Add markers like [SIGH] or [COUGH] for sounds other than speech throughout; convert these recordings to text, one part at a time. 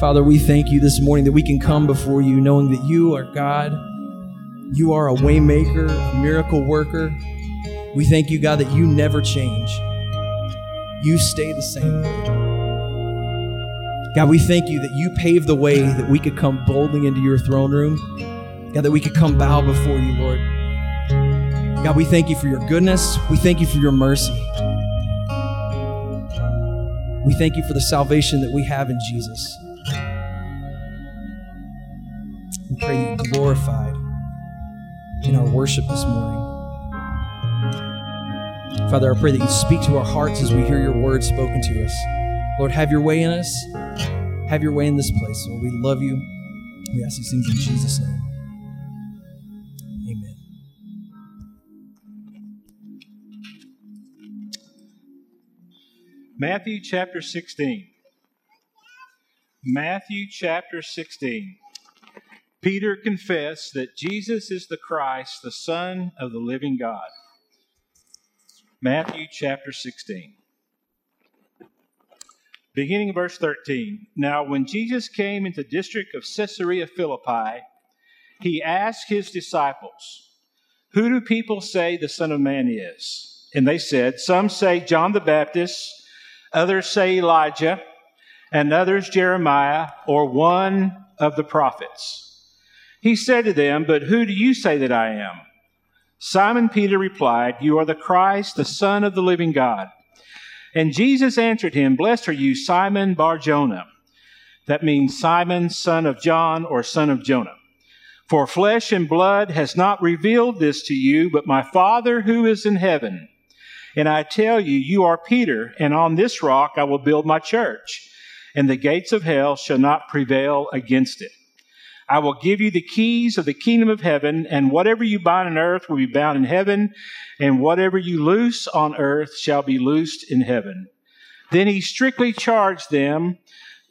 Father, we thank you this morning that we can come before you knowing that you are God. You are a waymaker, a miracle worker. We thank you, God, that you never change. You stay the same. God, we thank you that you paved the way that we could come boldly into your throne room. God, that we could come bow before you, Lord. God, we thank you for your goodness. We thank you for your mercy. We thank you for the salvation that we have in Jesus. Pray you glorified in our worship this morning. Father, I pray that you speak to our hearts as we hear your word spoken to us. Lord, have your way in us. Have your way in this place. Lord, we love you. We ask these things in Jesus' name. Amen. Matthew chapter 16. Matthew chapter 16. Peter confessed that Jesus is the Christ, the Son of the living God. Matthew chapter 16. Beginning verse 13. Now, when Jesus came into the district of Caesarea Philippi, he asked his disciples, Who do people say the Son of Man is? And they said, Some say John the Baptist, others say Elijah, and others Jeremiah, or one of the prophets. He said to them, But who do you say that I am? Simon Peter replied, You are the Christ, the Son of the living God. And Jesus answered him, Blessed are you, Simon Barjona. That means Simon, son of John, or son of Jonah. For flesh and blood has not revealed this to you, but my Father who is in heaven. And I tell you, you are Peter, and on this rock I will build my church, and the gates of hell shall not prevail against it. I will give you the keys of the kingdom of heaven, and whatever you bind on earth will be bound in heaven, and whatever you loose on earth shall be loosed in heaven. Then he strictly charged them,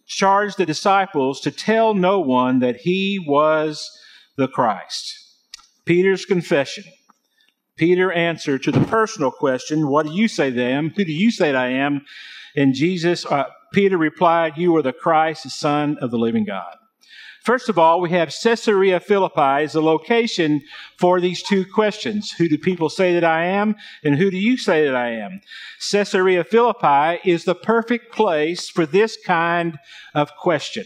charged the disciples to tell no one that he was the Christ. Peter's confession. Peter answered to the personal question, What do you say I am? Who do you say that I am? And Jesus, uh, Peter replied, You are the Christ, the Son of the living God. First of all, we have Caesarea Philippi as the location for these two questions. Who do people say that I am? And who do you say that I am? Caesarea Philippi is the perfect place for this kind of question.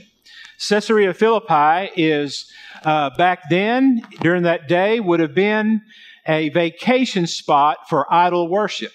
Caesarea Philippi is, uh, back then, during that day, would have been a vacation spot for idol worship.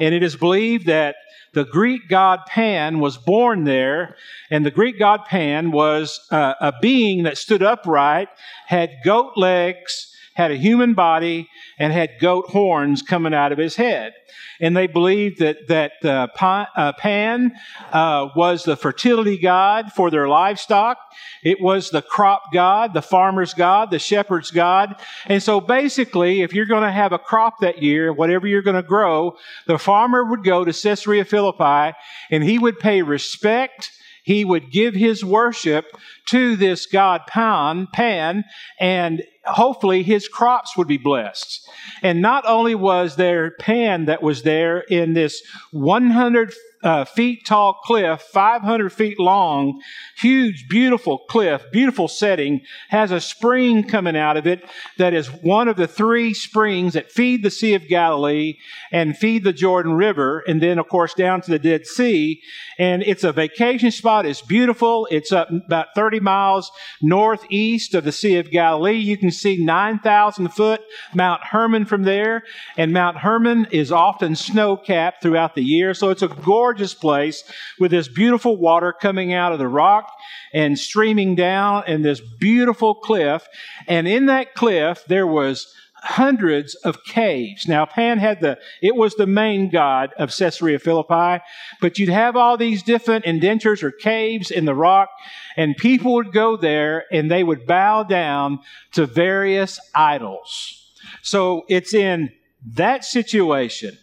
And it is believed that the Greek god Pan was born there, and the Greek god Pan was uh, a being that stood upright, had goat legs, had a human body, and had goat horns coming out of his head. And they believed that, that uh, uh Pan uh, was the fertility god for their livestock. It was the crop god, the farmer's god, the shepherd's god. And so basically, if you're going to have a crop that year, whatever you're going to grow, the farmer would go to Caesarea Philippi and he would pay respect he would give his worship to this god Pan, Pan, and hopefully his crops would be blessed. And not only was there Pan that was there in this 100 uh, feet tall cliff, 500 feet long, huge, beautiful cliff, beautiful setting, has a spring coming out of it that is one of the three springs that feed the Sea of Galilee and feed the Jordan River, and then, of course, down to the Dead Sea. And it's a vacation spot. It's beautiful. It's up about 30 miles northeast of the Sea of Galilee. You can see 9,000 foot Mount Hermon from there, and Mount Hermon is often snow capped throughout the year. So it's a gorgeous gorgeous place with this beautiful water coming out of the rock and streaming down in this beautiful cliff. And in that cliff, there was hundreds of caves. Now, Pan had the, it was the main god of Caesarea Philippi, but you'd have all these different indentures or caves in the rock, and people would go there and they would bow down to various idols. So it's in that situation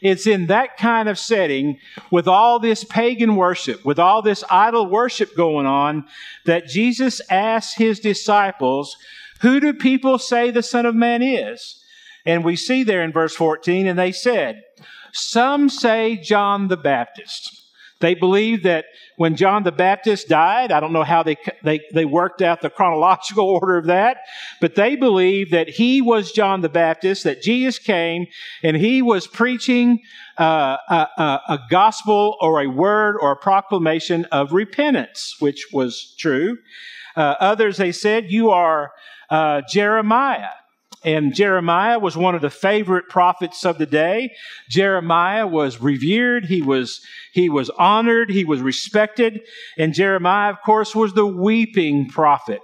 it's in that kind of setting with all this pagan worship, with all this idol worship going on, that Jesus asks his disciples, Who do people say the Son of Man is? And we see there in verse 14, and they said, Some say John the Baptist. They believe that when John the Baptist died, I don't know how they, they, they worked out the chronological [LAUGHS] order of that, but they believe that he was John the Baptist, that Jesus came and he was preaching uh, a, a, a gospel or a word or a proclamation of repentance, which was true. Uh, others, they said, you are uh, Jeremiah. And Jeremiah was one of the favorite prophets of the day. Jeremiah was revered. He was, he was honored. He was respected. And Jeremiah, of course, was the weeping prophet.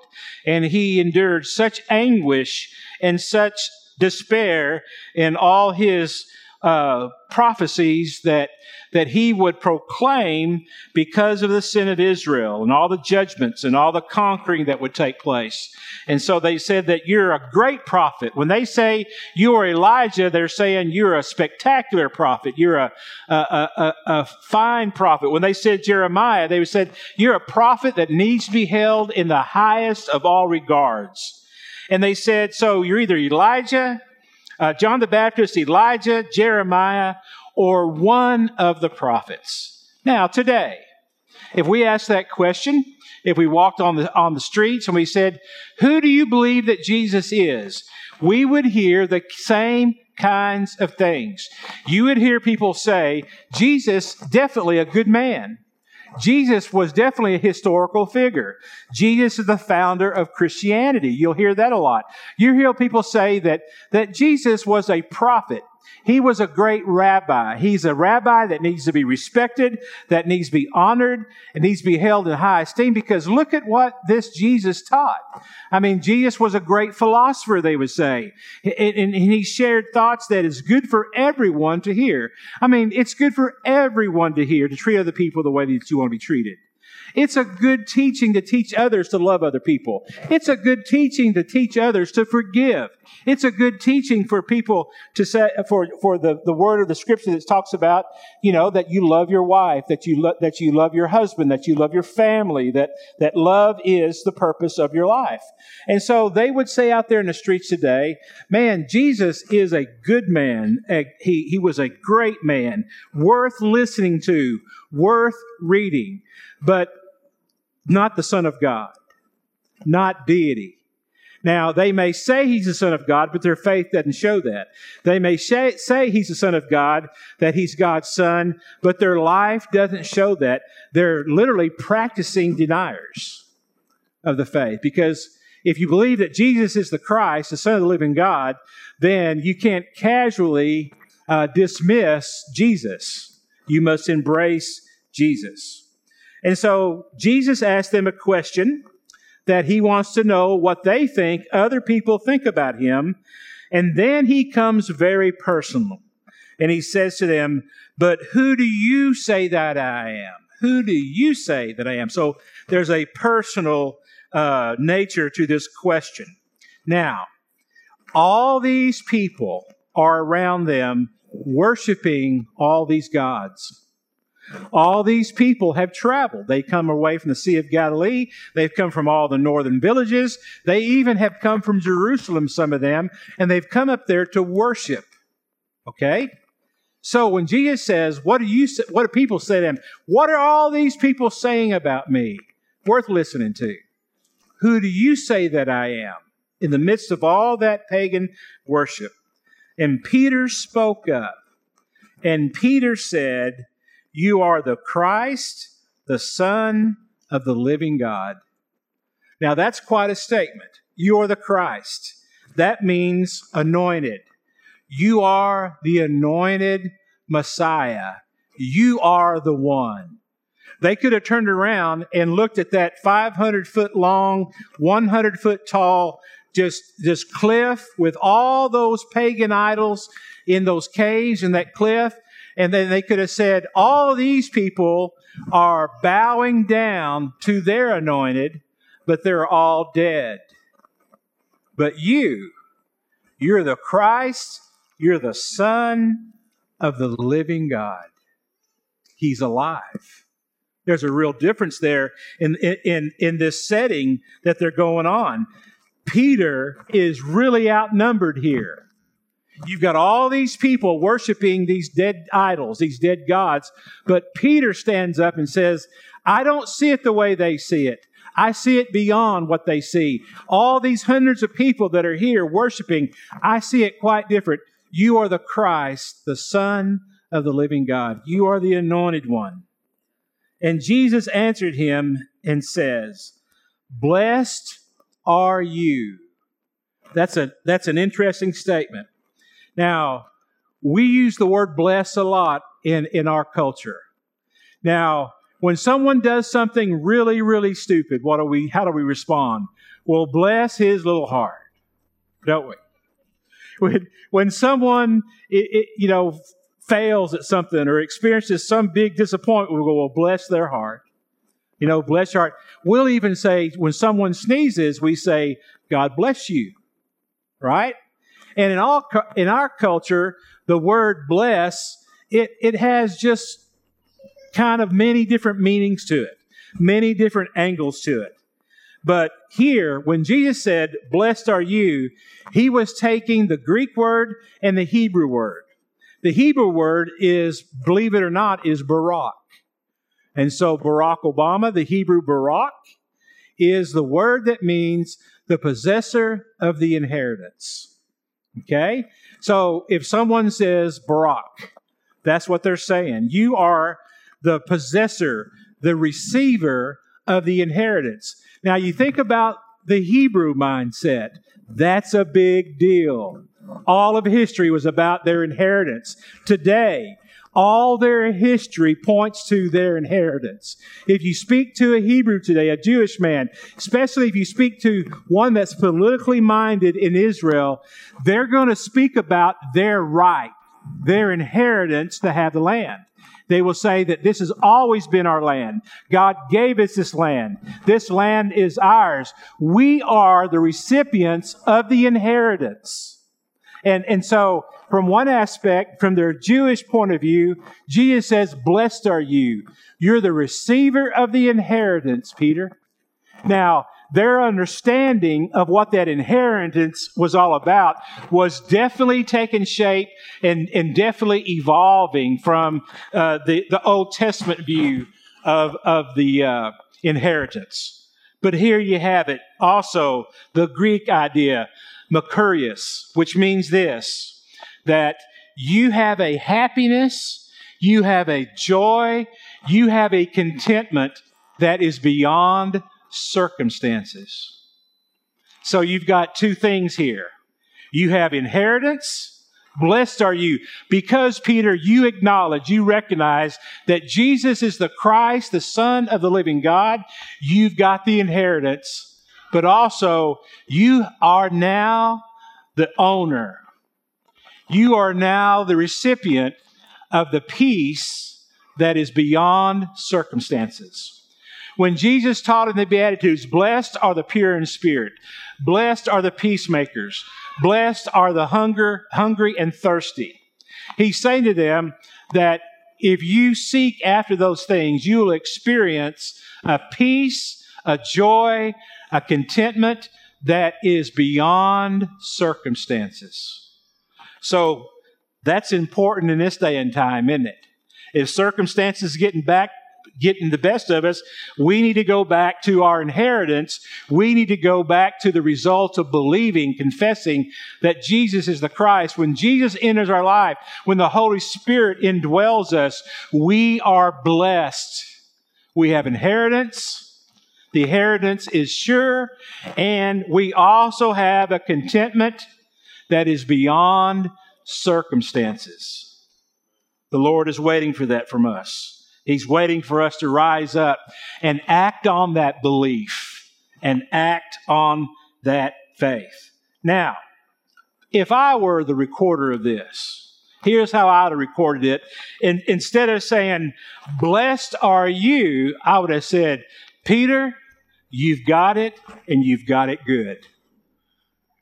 And he endured such anguish and such despair in all his uh, prophecies that that he would proclaim because of the sin of Israel and all the judgments and all the conquering that would take place. And so they said that you're a great prophet. When they say you are Elijah, they're saying you're a spectacular prophet. You're a, a, a, a fine prophet. When they said Jeremiah, they said you're a prophet that needs to be held in the highest of all regards. And they said, so you're either Elijah, uh, John the Baptist, Elijah, Jeremiah, or one of the prophets. Now, today, if we ask that question, if we walked on the, on the streets and we said, Who do you believe that Jesus is? we would hear the same kinds of things. You would hear people say, Jesus, definitely a good man. Jesus was definitely a historical figure. Jesus is the founder of Christianity. You'll hear that a lot. You hear people say that, that Jesus was a prophet. He was a great rabbi. He's a rabbi that needs to be respected, that needs to be honored, and needs to be held in high esteem because look at what this Jesus taught. I mean, Jesus was a great philosopher, they would say. And he shared thoughts that is good for everyone to hear. I mean, it's good for everyone to hear, to treat other people the way that you want to be treated. It's a good teaching to teach others to love other people. It's a good teaching to teach others to forgive. It's a good teaching for people to say, for, for the, the word of the scripture that talks about, you know, that you love your wife, that you, lo- that you love your husband, that you love your family, that, that love is the purpose of your life. And so they would say out there in the streets today, man, Jesus is a good man. he, he was a great man, worth listening to, worth reading, but not the Son of God, not deity. Now, they may say he's the Son of God, but their faith doesn't show that. They may say, he's the Son of God, that he's God's Son, but their life doesn't show that. They're literally practicing deniers of the faith because if you believe that Jesus is the Christ, the Son of the living God, then you can't casually uh, dismiss Jesus. You must embrace Jesus. And so Jesus asked them a question that he wants to know what they think other people think about him. And then he comes very personal. And he says to them, But who do you say that I am? Who do you say that I am? So there's a personal uh, nature to this question. Now, all these people are around them worshiping all these gods. All these people have traveled. They come away from the Sea of Galilee. They've come from all the northern villages. They even have come from Jerusalem, some of them, and they've come up there to worship. Okay? So when Jesus says, what do you what do people say to him? What are all these people saying about me? Worth listening to. Who do you say that I am? In the midst of all that pagan worship. And Peter spoke up. And Peter said, you are the Christ, the Son of the living God. Now, that's quite a statement. You are the Christ. That means anointed. You are the anointed Messiah. You are the one. They could have turned around and looked at that 500 foot long, 100 foot tall, just this cliff with all those pagan idols in those caves in that cliff, and then they could have said, all these people are bowing down to their anointed, but they're all dead. But you, you're the Christ, you're the Son of the living God. He's alive. There's a real difference there in, in, in this setting that they're going on. Peter is really outnumbered here. You've got all these people worshiping these dead idols, these dead gods. But Peter stands up and says, I don't see it the way they see it. I see it beyond what they see. All these hundreds of people that are here worshiping, I see it quite different. You are the Christ, the Son of the living God. You are the anointed one. And Jesus answered him and says, Blessed are you. That's, a, that's an interesting statement. Now, we use the word bless a lot in, in our culture. Now, when someone does something really, really stupid, what do we, how do we respond? Well, bless his little heart, don't we? When, when someone, it, it, you know, fails at something or experiences some big disappointment, we go, well, bless their heart. You know, bless your heart. We'll even say, when someone sneezes, we say, God bless you. Right? And in all in our culture, the word bless, it, it has just kind of many different meanings to it, many different angles to it. But here, when Jesus said, Blessed are you, he was taking the Greek word and the Hebrew word. The Hebrew word is, believe it or not, is Barak. And so Barack Obama, the Hebrew Barak, is the word that means the possessor of the inheritance. Okay? So if someone says Barak, that's what they're saying. You are the possessor, the receiver of the inheritance. Now you think about the Hebrew mindset. That's a big deal. All of history was about their inheritance. Today, all their history points to their inheritance. If you speak to a Hebrew today, a Jewish man, especially if you speak to one that's politically minded in Israel, they're going to speak about their right, their inheritance to have the land. They will say that this has always been our land. God gave us this land. This land is ours. We are the recipients of the inheritance. And, and so, from one aspect, from their Jewish point of view, Jesus says, Blessed are you. You're the receiver of the inheritance, Peter. Now, their understanding of what that inheritance was all about was definitely taking shape and, and definitely evolving from uh, the, the Old Testament view of, of the uh, inheritance. But here you have it. Also, the Greek idea, Makarios, which means this, that you have a happiness, you have a joy, you have a contentment that is beyond circumstances. So you've got two things here. You have inheritance. Blessed are you because, Peter, you acknowledge, you recognize that Jesus is the Christ, the Son of the living God. You've got the inheritance, but also you are now the owner. You are now the recipient of the peace that is beyond circumstances. When Jesus taught in the Beatitudes, blessed are the pure in spirit, blessed are the peacemakers, blessed are the hunger, hungry and thirsty. He's saying to them that if you seek after those things, you will experience a peace, a joy, a contentment that is beyond circumstances. So that's important in this day and time, isn't it? If circumstances getting back getting the best of us, we need to go back to our inheritance. We need to go back to the result of believing, confessing that Jesus is the Christ. When Jesus enters our life, when the Holy Spirit indwells us, we are blessed. We have inheritance. The inheritance is sure, and we also have a contentment that is beyond circumstances. The Lord is waiting for that from us. He's waiting for us to rise up and act on that belief and act on that faith. Now, if I were the recorder of this, here's how I would have recorded it. Instead of saying, Blessed are you, I would have said, Peter, you've got it and you've got it good.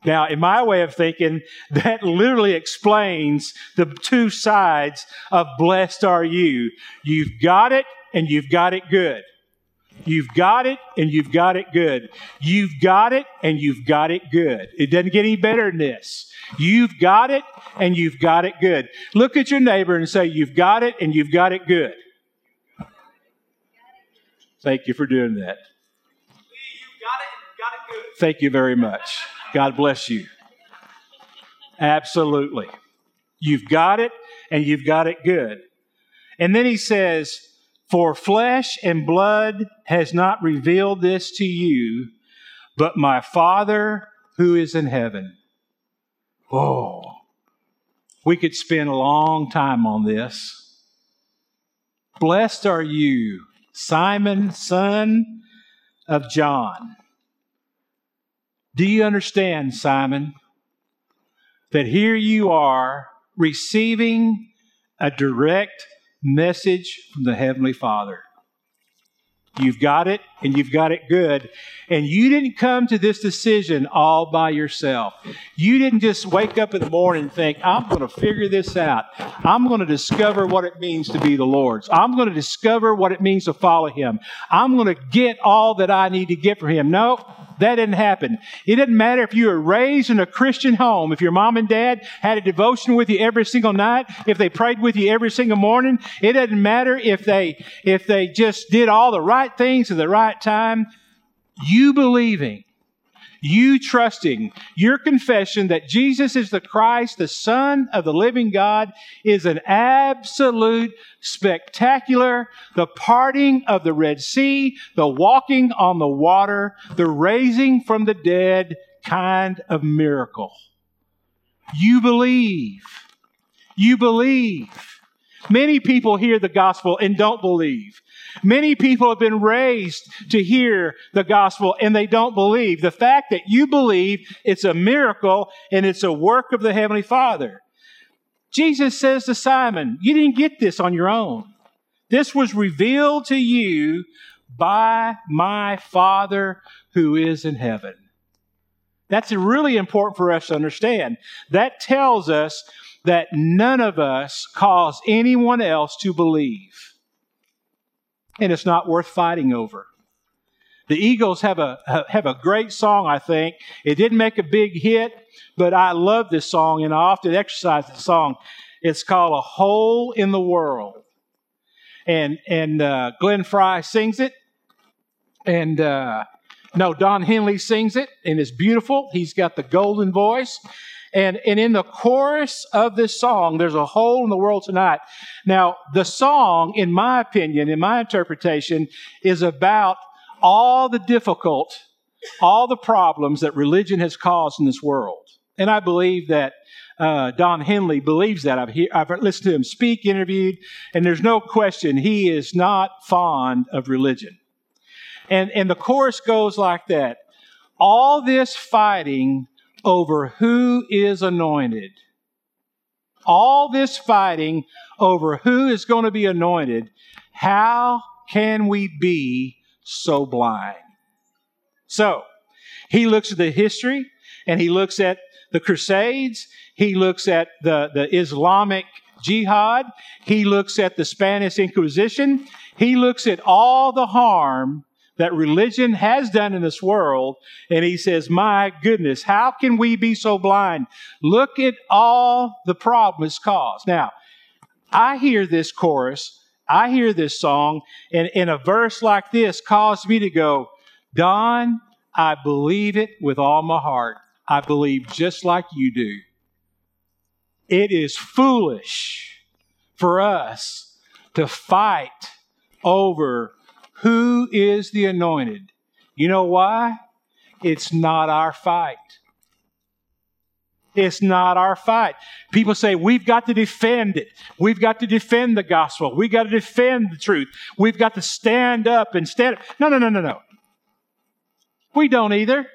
Now, in my way of thinking, [LAUGHS] that literally explains the two sides of blessed are you. You've got it and you've got it good. You've got it and you've got it good. You've got it and you've got it good. It doesn't get any better than this. You've got it and you've got it good. Look at your neighbor and say, You've got it and you've got it good. Thank you for doing that. Thank you very much. God bless you. Absolutely. You've got it and you've got it good. And then he says, For flesh and blood has not revealed this to you, but my Father who is in heaven. Oh, we could spend a long time on this. Blessed are you, Simon, son of John. Do you understand, Simon, that here you are receiving a direct message from the Heavenly Father? You've got it and you've got it good. And you didn't come to this decision all by yourself. You didn't just wake up in the morning and think, I'm going to figure this out. I'm going to discover what it means to be the Lord's. I'm going to discover what it means to follow Him. I'm going to get all that I need to get from Him. No, that didn't happen. It didn't matter if you were raised in a Christian home, if your mom and dad had a devotion with you every single night, if they prayed with you every single morning. It doesn't matter if they, if they just did all the right things at the right time. You believing you trusting, your confession that Jesus is the Christ, the Son of the living God, is an absolute spectacular, the parting of the Red Sea, the walking on the water, the raising from the dead kind of miracle. You believe. You believe. Many people hear the gospel and don't believe. Many people have been raised to hear the gospel and they don't believe. The fact that you believe it's a miracle and it's a work of the Heavenly Father. Jesus says to Simon, You didn't get this on your own. This was revealed to you by my Father who is in heaven. That's really important for us to understand. That tells us that none of us cause anyone else to believe and it's not worth fighting over. The Eagles have a have a great song, I think. It didn't make a big hit, but I love this song and I often exercise the song. It's called "A Hole in the World," and and uh, Glenn Frey sings it, and uh, no, Don Henley sings it, and it's beautiful. He's got the golden voice, and, and in the chorus of this song, there's a hole in the world tonight. Now, the song, in my opinion, in my interpretation, is about all the difficult, all the problems that religion has caused in this world. And I believe that uh, Don Henley believes that. I've, he- I've listened to him speak, interviewed, and there's no question he is not fond of religion. And, and the chorus goes like that All this fighting over who is anointed. All this fighting over who is going to be anointed, how can we be so blind? So, he looks at the history and he looks at the Crusades, he looks at the, the Islamic jihad, he looks at the Spanish Inquisition, he looks at all the harm that religion has done in this world. And he says, My goodness, how can we be so blind? Look at all the problems caused. Now, I hear this chorus, I hear this song, and in a verse like this caused me to go, Don, I believe it with all my heart. I believe just like you do. It is foolish for us to fight over who is the anointed? You know why? It's not our fight. It's not our fight. People say we've got to defend it. We've got to defend the gospel. We've got to defend the truth. We've got to stand up and stand up. No, no, no, no, no. We don't either.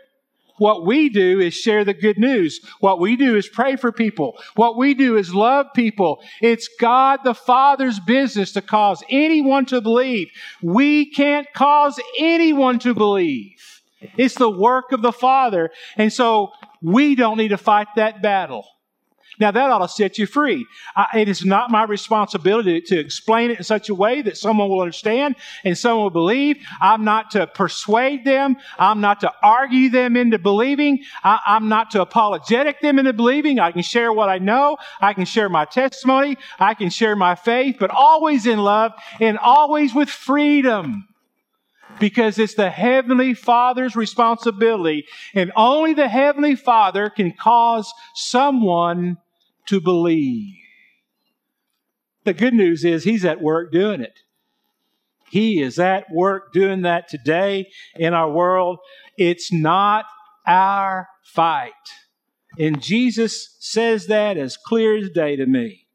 What we do is share the good news. What we do is pray for people. What we do is love people. It's God the Father's business to cause anyone to believe. We can't cause anyone to believe. It's the work of the Father. And so we don't need to fight that battle. Now, that ought to set you free. I, it is not my responsibility to explain it in such a way that someone will understand and someone will believe. I'm not to persuade them. I'm not to argue them into believing. I, I'm not to apologetic them into believing. I can share what I know. I can share my testimony. I can share my faith, but always in love and always with freedom because it's the Heavenly Father's responsibility, and only the Heavenly Father can cause someone to believe. The good news is He's at work doing it. He is at work doing that today in our world. It's not our fight. And Jesus says that as clear as day to me.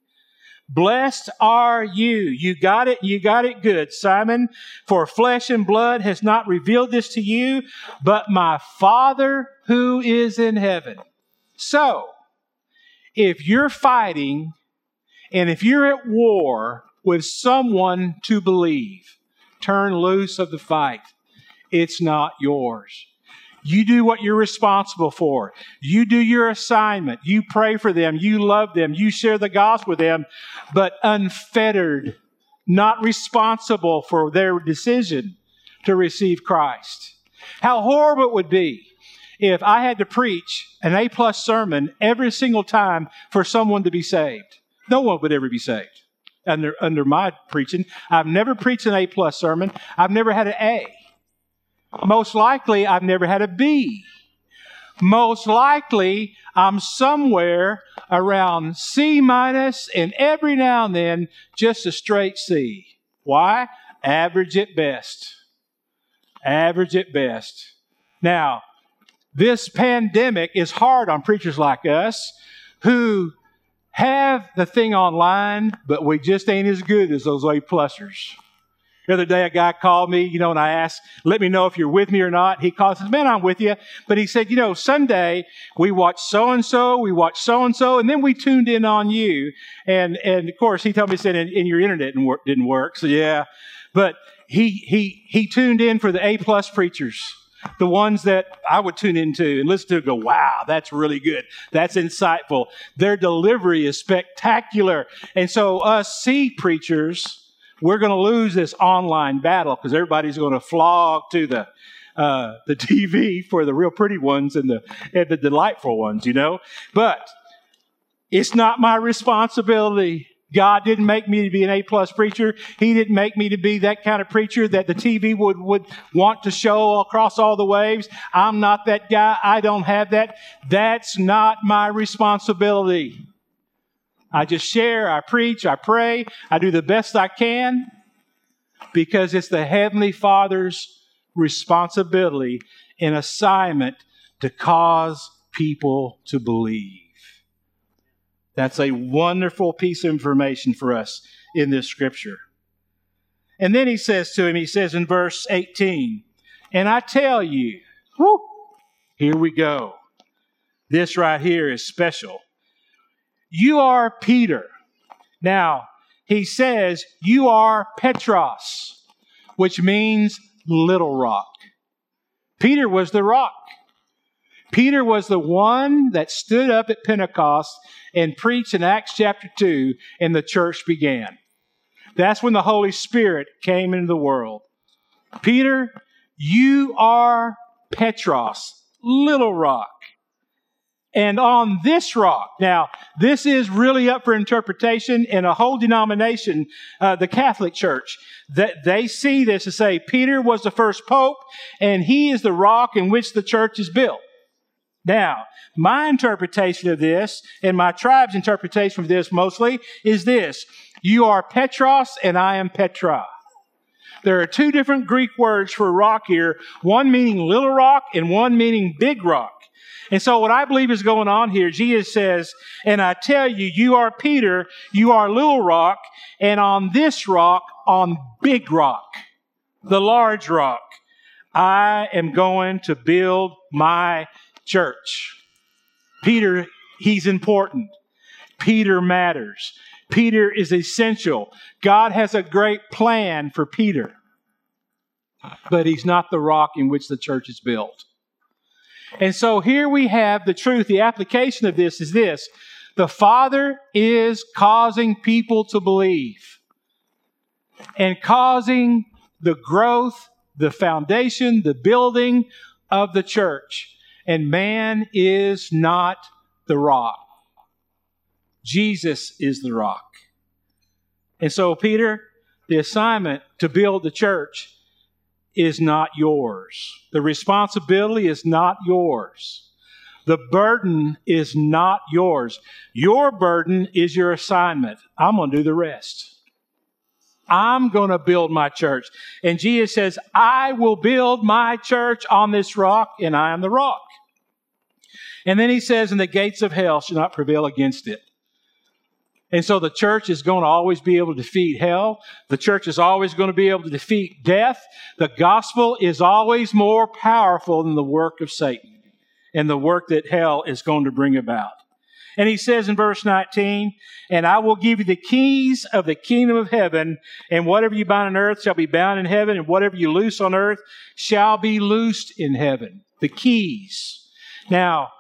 Blessed are you. You got it. You got it good, Simon. For flesh and blood has not revealed this to you, but my Father who is in heaven. So, if you're fighting and if you're at war with someone to believe, turn loose of the fight. It's not yours. You do what you're responsible for. You do your assignment. You pray for them. You love them. You share the gospel with them, but unfettered, not responsible for their decision to receive Christ. How horrible it would be if I had to preach an A plus sermon every single time for someone to be saved. No one would ever be saved under, under my preaching. I've never preached an A plus sermon. I've never had an A. Most likely, I've never had a B. Most likely, I'm somewhere around C minus and every now and then just a straight C. Why? Average at best. Average at best. Now, this pandemic is hard on preachers like us who have the thing online, but we just ain't as good as those A plusers. The other day, a guy called me, you know, and I asked, let me know if you're with me or not. He called and says, man, I'm with you. But he said, you know, Sunday, we watched so and so, we watched so and so, and then we tuned in on you. And, and of course, he told me, he said, and, and your internet didn't work, didn't work. So yeah. But he, he, he tuned in for the A plus preachers the ones that I would tune into and listen to and go, wow, that's really good. That's insightful. Their delivery is spectacular. And so us C preachers, we're going to lose this online battle because everybody's going to flog to the uh, the TV for the real pretty ones and the and the delightful ones, you know. But it's not my responsibility. God didn't make me to be an A plus preacher. He didn't make me to be that kind of preacher that the TV would, would want to show across all the waves. I'm not that guy. I don't have that. That's not my responsibility. I just share, I preach, I pray, I do the best I can because it's the Heavenly Father's responsibility and assignment to cause people to believe. That's a wonderful piece of information for us in this scripture. And then he says to him, he says in verse 18, and I tell you, here we go. This right here is special. You are Peter. Now, he says, You are Petros, which means little rock. Peter was the rock. Peter was the one that stood up at Pentecost and preached in Acts chapter 2, and the church began. That's when the Holy Spirit came into the world. Peter, you are Petros, little rock and on this rock. Now, this is really up for interpretation in a whole denomination, uh, the Catholic Church, that they see this to say Peter was the first pope and he is the rock in which the church is built. Now, my interpretation of this and my tribe's interpretation of this mostly is this. You are Petros and I am Petra. There are two different Greek words for rock here, one meaning little rock and one meaning big rock. And so what I believe is going on here, Jesus says, and I tell you, you are Peter, you are little rock, and on this rock, on big rock, the large rock, I am going to build my church. Peter, he's important. Peter matters. Peter is essential. God has a great plan for Peter, but he's not the rock in which the church is built. And so here we have the truth. The application of this is this The Father is causing people to believe and causing the growth, the foundation, the building of the church. And man is not the rock. Jesus is the rock. And so, Peter, the assignment to build the church is not yours. The responsibility is not yours. The burden is not yours. Your burden is your assignment. I'm going to do the rest. I'm going to build my church. And Jesus says, I will build my church on this rock, and I am the rock. And then he says, and the gates of hell shall not prevail against it. And so the church is going to always be able to defeat hell. The church is always going to be able to defeat death. The gospel is always more powerful than the work of Satan and the work that hell is going to bring about. And he says in verse 19, and I will give you the keys of the kingdom of heaven, and whatever you bind on earth shall be bound in heaven, and whatever you loose on earth shall be loosed in heaven. The keys. Now,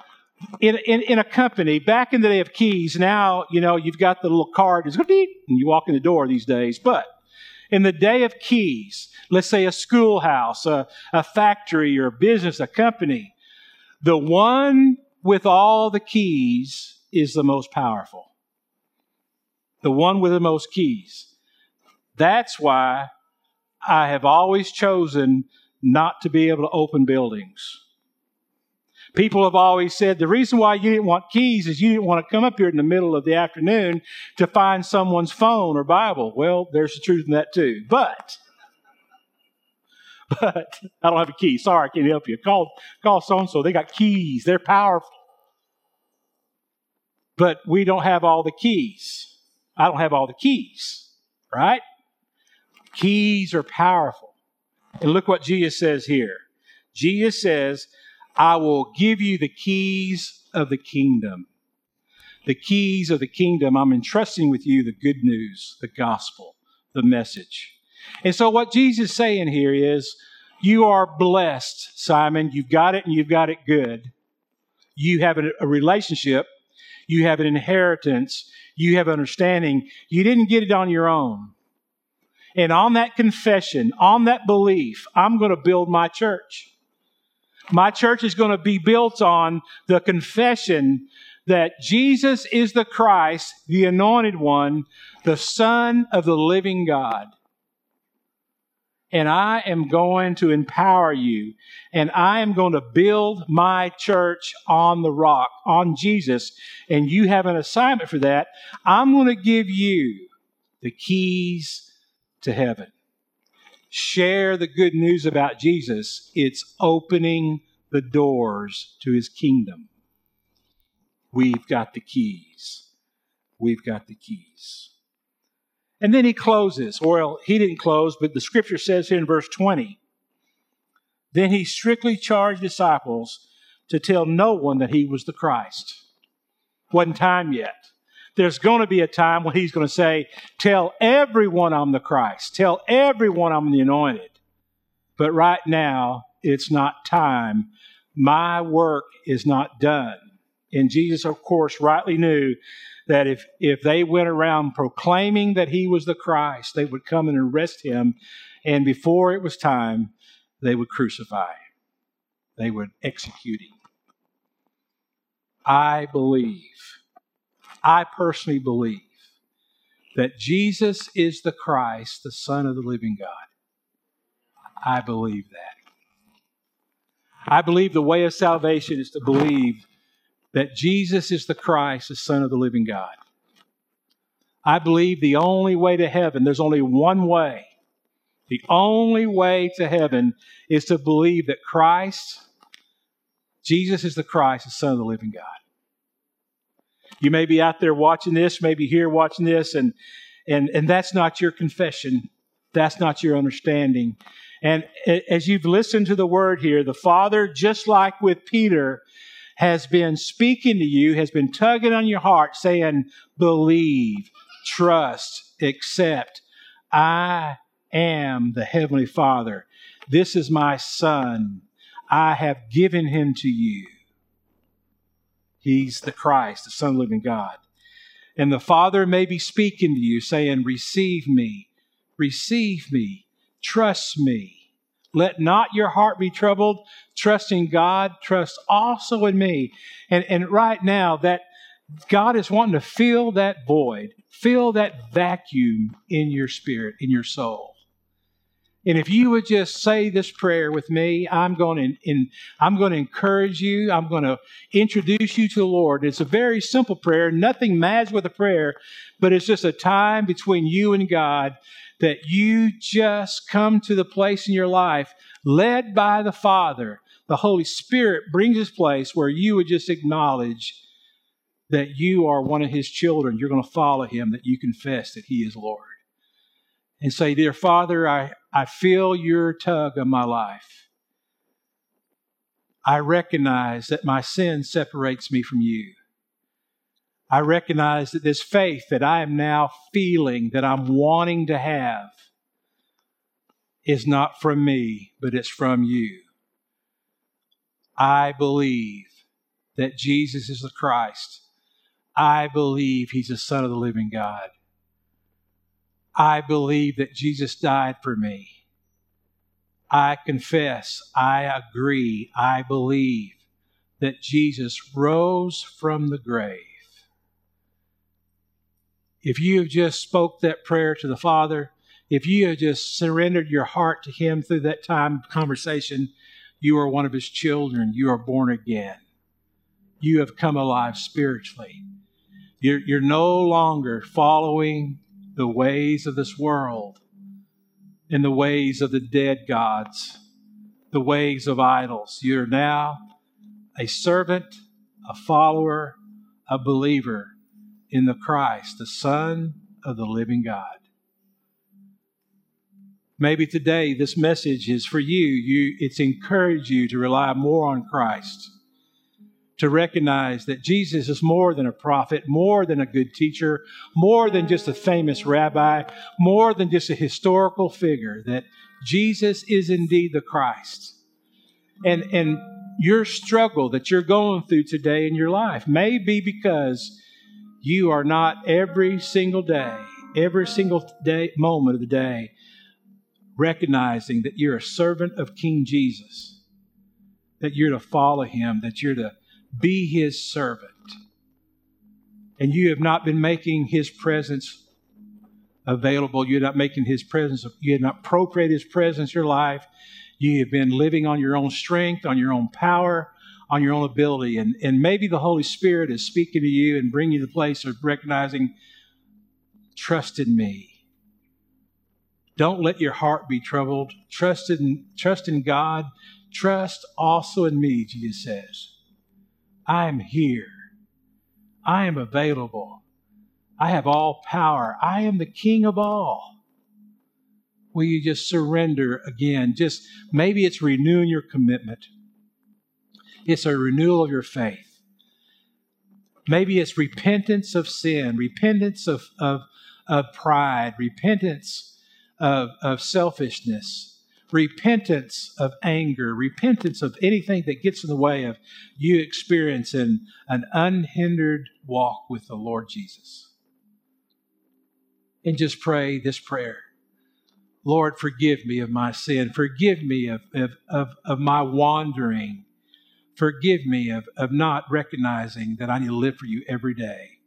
in, in, in, a company, back in the day of keys, now, you know, you've got the little card, and you walk in the door these days. But in the day of keys, let's say a schoolhouse, a, a factory, or a business, a company, the one with all the keys is the most powerful. The one with the most keys. That's why I have always chosen not to be able to open buildings. People have always said the reason why you didn't want keys is you didn't want to come up here in the middle of the afternoon to find someone's phone or Bible. Well, there's the truth in that too. But, [LAUGHS] but I don't have a key. Sorry, I can't help you. Call, call so and so. They got keys. They're powerful. But we don't have all the keys. I don't have all the keys, right? Keys are powerful. And look what Jesus says here. Jesus says, I will give you the keys of the kingdom. The keys of the kingdom. I'm entrusting with you the good news, the gospel, the message. And so, what Jesus is saying here is, you are blessed, Simon. You've got it and you've got it good. You have a, relationship, you have an inheritance, you have understanding. You didn't get it on your own. And on that confession, on that belief, I'm going to build my church. My church is going to be built on the confession that Jesus is the Christ, the anointed one, the Son of the living God. And I am going to empower you, and I am going to build my church on the rock, on Jesus. And you have an assignment for that. I'm going to give you the keys to heaven share the good news about Jesus, it's opening the doors to his kingdom. We've got the keys. We've got the keys. And then he closes. Well, he didn't close, but the scripture says here in verse 20 Then he strictly charged disciples to tell no one that he was the Christ. Wasn't time yet. There's going to be a time when he's going to say, Tell everyone I'm the Christ. Tell everyone I'm the anointed. But right now, it's not time. My work is not done. And Jesus, of course, rightly knew that if, if they went around proclaiming that he was the Christ, they would come and arrest him. And before it was time, they would crucify him, they would execute him. I believe I personally believe that Jesus is the Christ, the Son of the living God. I believe that. I believe the way of salvation is to believe that Jesus is the Christ, the Son of the living God. I believe the only way to heaven, there's only one way. The only way to heaven is to believe that Christ, Jesus is the Christ, the Son of the living God. You may be out there watching this, maybe here watching this, and and and that's not your confession. That's not your understanding. And as you've listened to the word here, the Father, just like with Peter, has been speaking to you, has been tugging on your heart, saying, Believe, trust, accept. I am the Heavenly Father. This is my Son. I have given him to you. He's the Christ, the Son of the living God. And the Father may be speaking to you, saying, Receive me, receive me, trust me. Let not your heart be troubled. Trust in God, trust also in me. And, and right now, that God is wanting to fill that void, fill that vacuum in your spirit, in your soul. And if you would just say this prayer with me, I'm going to in, I'm going to encourage you. I'm going to introduce you to the Lord. It's a very simple prayer. Nothing matters with a prayer, but it's just a time between you and God that you just come to the place in your life led by the Father. The Holy Spirit brings this place where you would just acknowledge that you are one of His children. You're going to follow Him, that you confess that He is Lord and say, Dear Father, I, I feel your tug on my life. I recognize that my sin separates me from you. I recognize that this faith that I am now feeling, that I'm wanting to have, is not from me, but it's from you. I believe that Jesus is the Christ. I believe he's the Son of the living God. I believe that Jesus died for me. I confess, I agree, I believe that Jesus rose from the grave. If you have just spoke that prayer to the Father, if you have just surrendered your heart to Him through that time of conversation, you are one of His children. You are born again. You have come alive spiritually. You're, you're no longer following the ways of this world and the ways of the dead gods, the ways of idols. You're now a servant, a follower, a believer in the Christ, the Son of the living God. Maybe today this message is for you. you it's encouraged you to rely more on Christ to recognize that Jesus is more than a prophet, more than a good teacher, more than just a famous rabbi, more than just a historical figure, that Jesus is indeed the Christ. And, and your struggle that you're going through today in your life may be because you are not every single day, every single day, moment of the day, recognizing that you're a servant of King Jesus, that you're to follow him, that you're to be his servant. And you have not been making his presence available. You're not making his presence, you have not appropriated his presence in your life. You have been living on your own strength, on your own power, on your own ability. And, and maybe the Holy Spirit is speaking to you and bringing you to the place of recognizing, trust in me. Don't let your heart be troubled. Trust in, trust in God. Trust also in me, Jesus says. I am here. I am available. I have all power. I am the king of all. Will you just surrender again? Just maybe it's renewing your commitment. It's a renewal of your faith. Maybe it's repentance of sin, repentance of, of, of pride, repentance of, of selfishness, repentance of anger, repentance of anything that gets in the way of you experiencing an unhindered walk with the Lord Jesus. And just pray this prayer Lord, forgive me of my sin. Forgive me of, of, of, of my wandering. Forgive me of, of not recognizing that I need to live for you every day.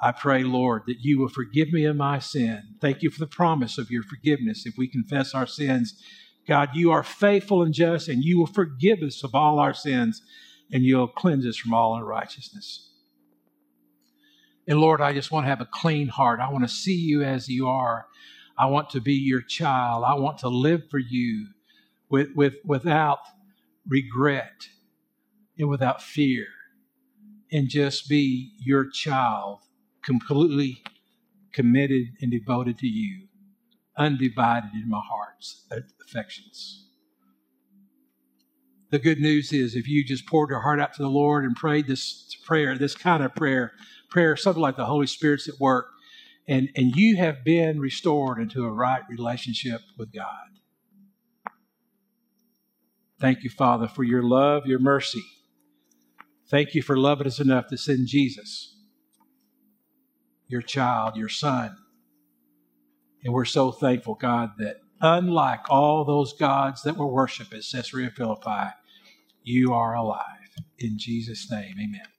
I pray, Lord, that you will forgive me of my sin. Thank you for the promise of your forgiveness if we confess our sins. God, you are faithful and just, and you will forgive us of all our sins, and you'll cleanse us from all unrighteousness. And Lord, I just want to have a clean heart. I want to see you as you are. I want to be your child. I want to live for you with, with, without regret and without fear, and just be your child completely committed and devoted to you, undivided in my heart's affections. The good news is if you just poured your heart out to the Lord and prayed this prayer, this kind of prayer, prayer, something like the Holy Spirit's at work, and, and you have been restored into a right relationship with God. Thank you, Father, for your love, your mercy. Thank you for loving us enough to send Jesus your child, your son. And we're so thankful, God, that unlike all those gods that were worshiped at Caesarea Philippi, you are alive. In Jesus' name, amen.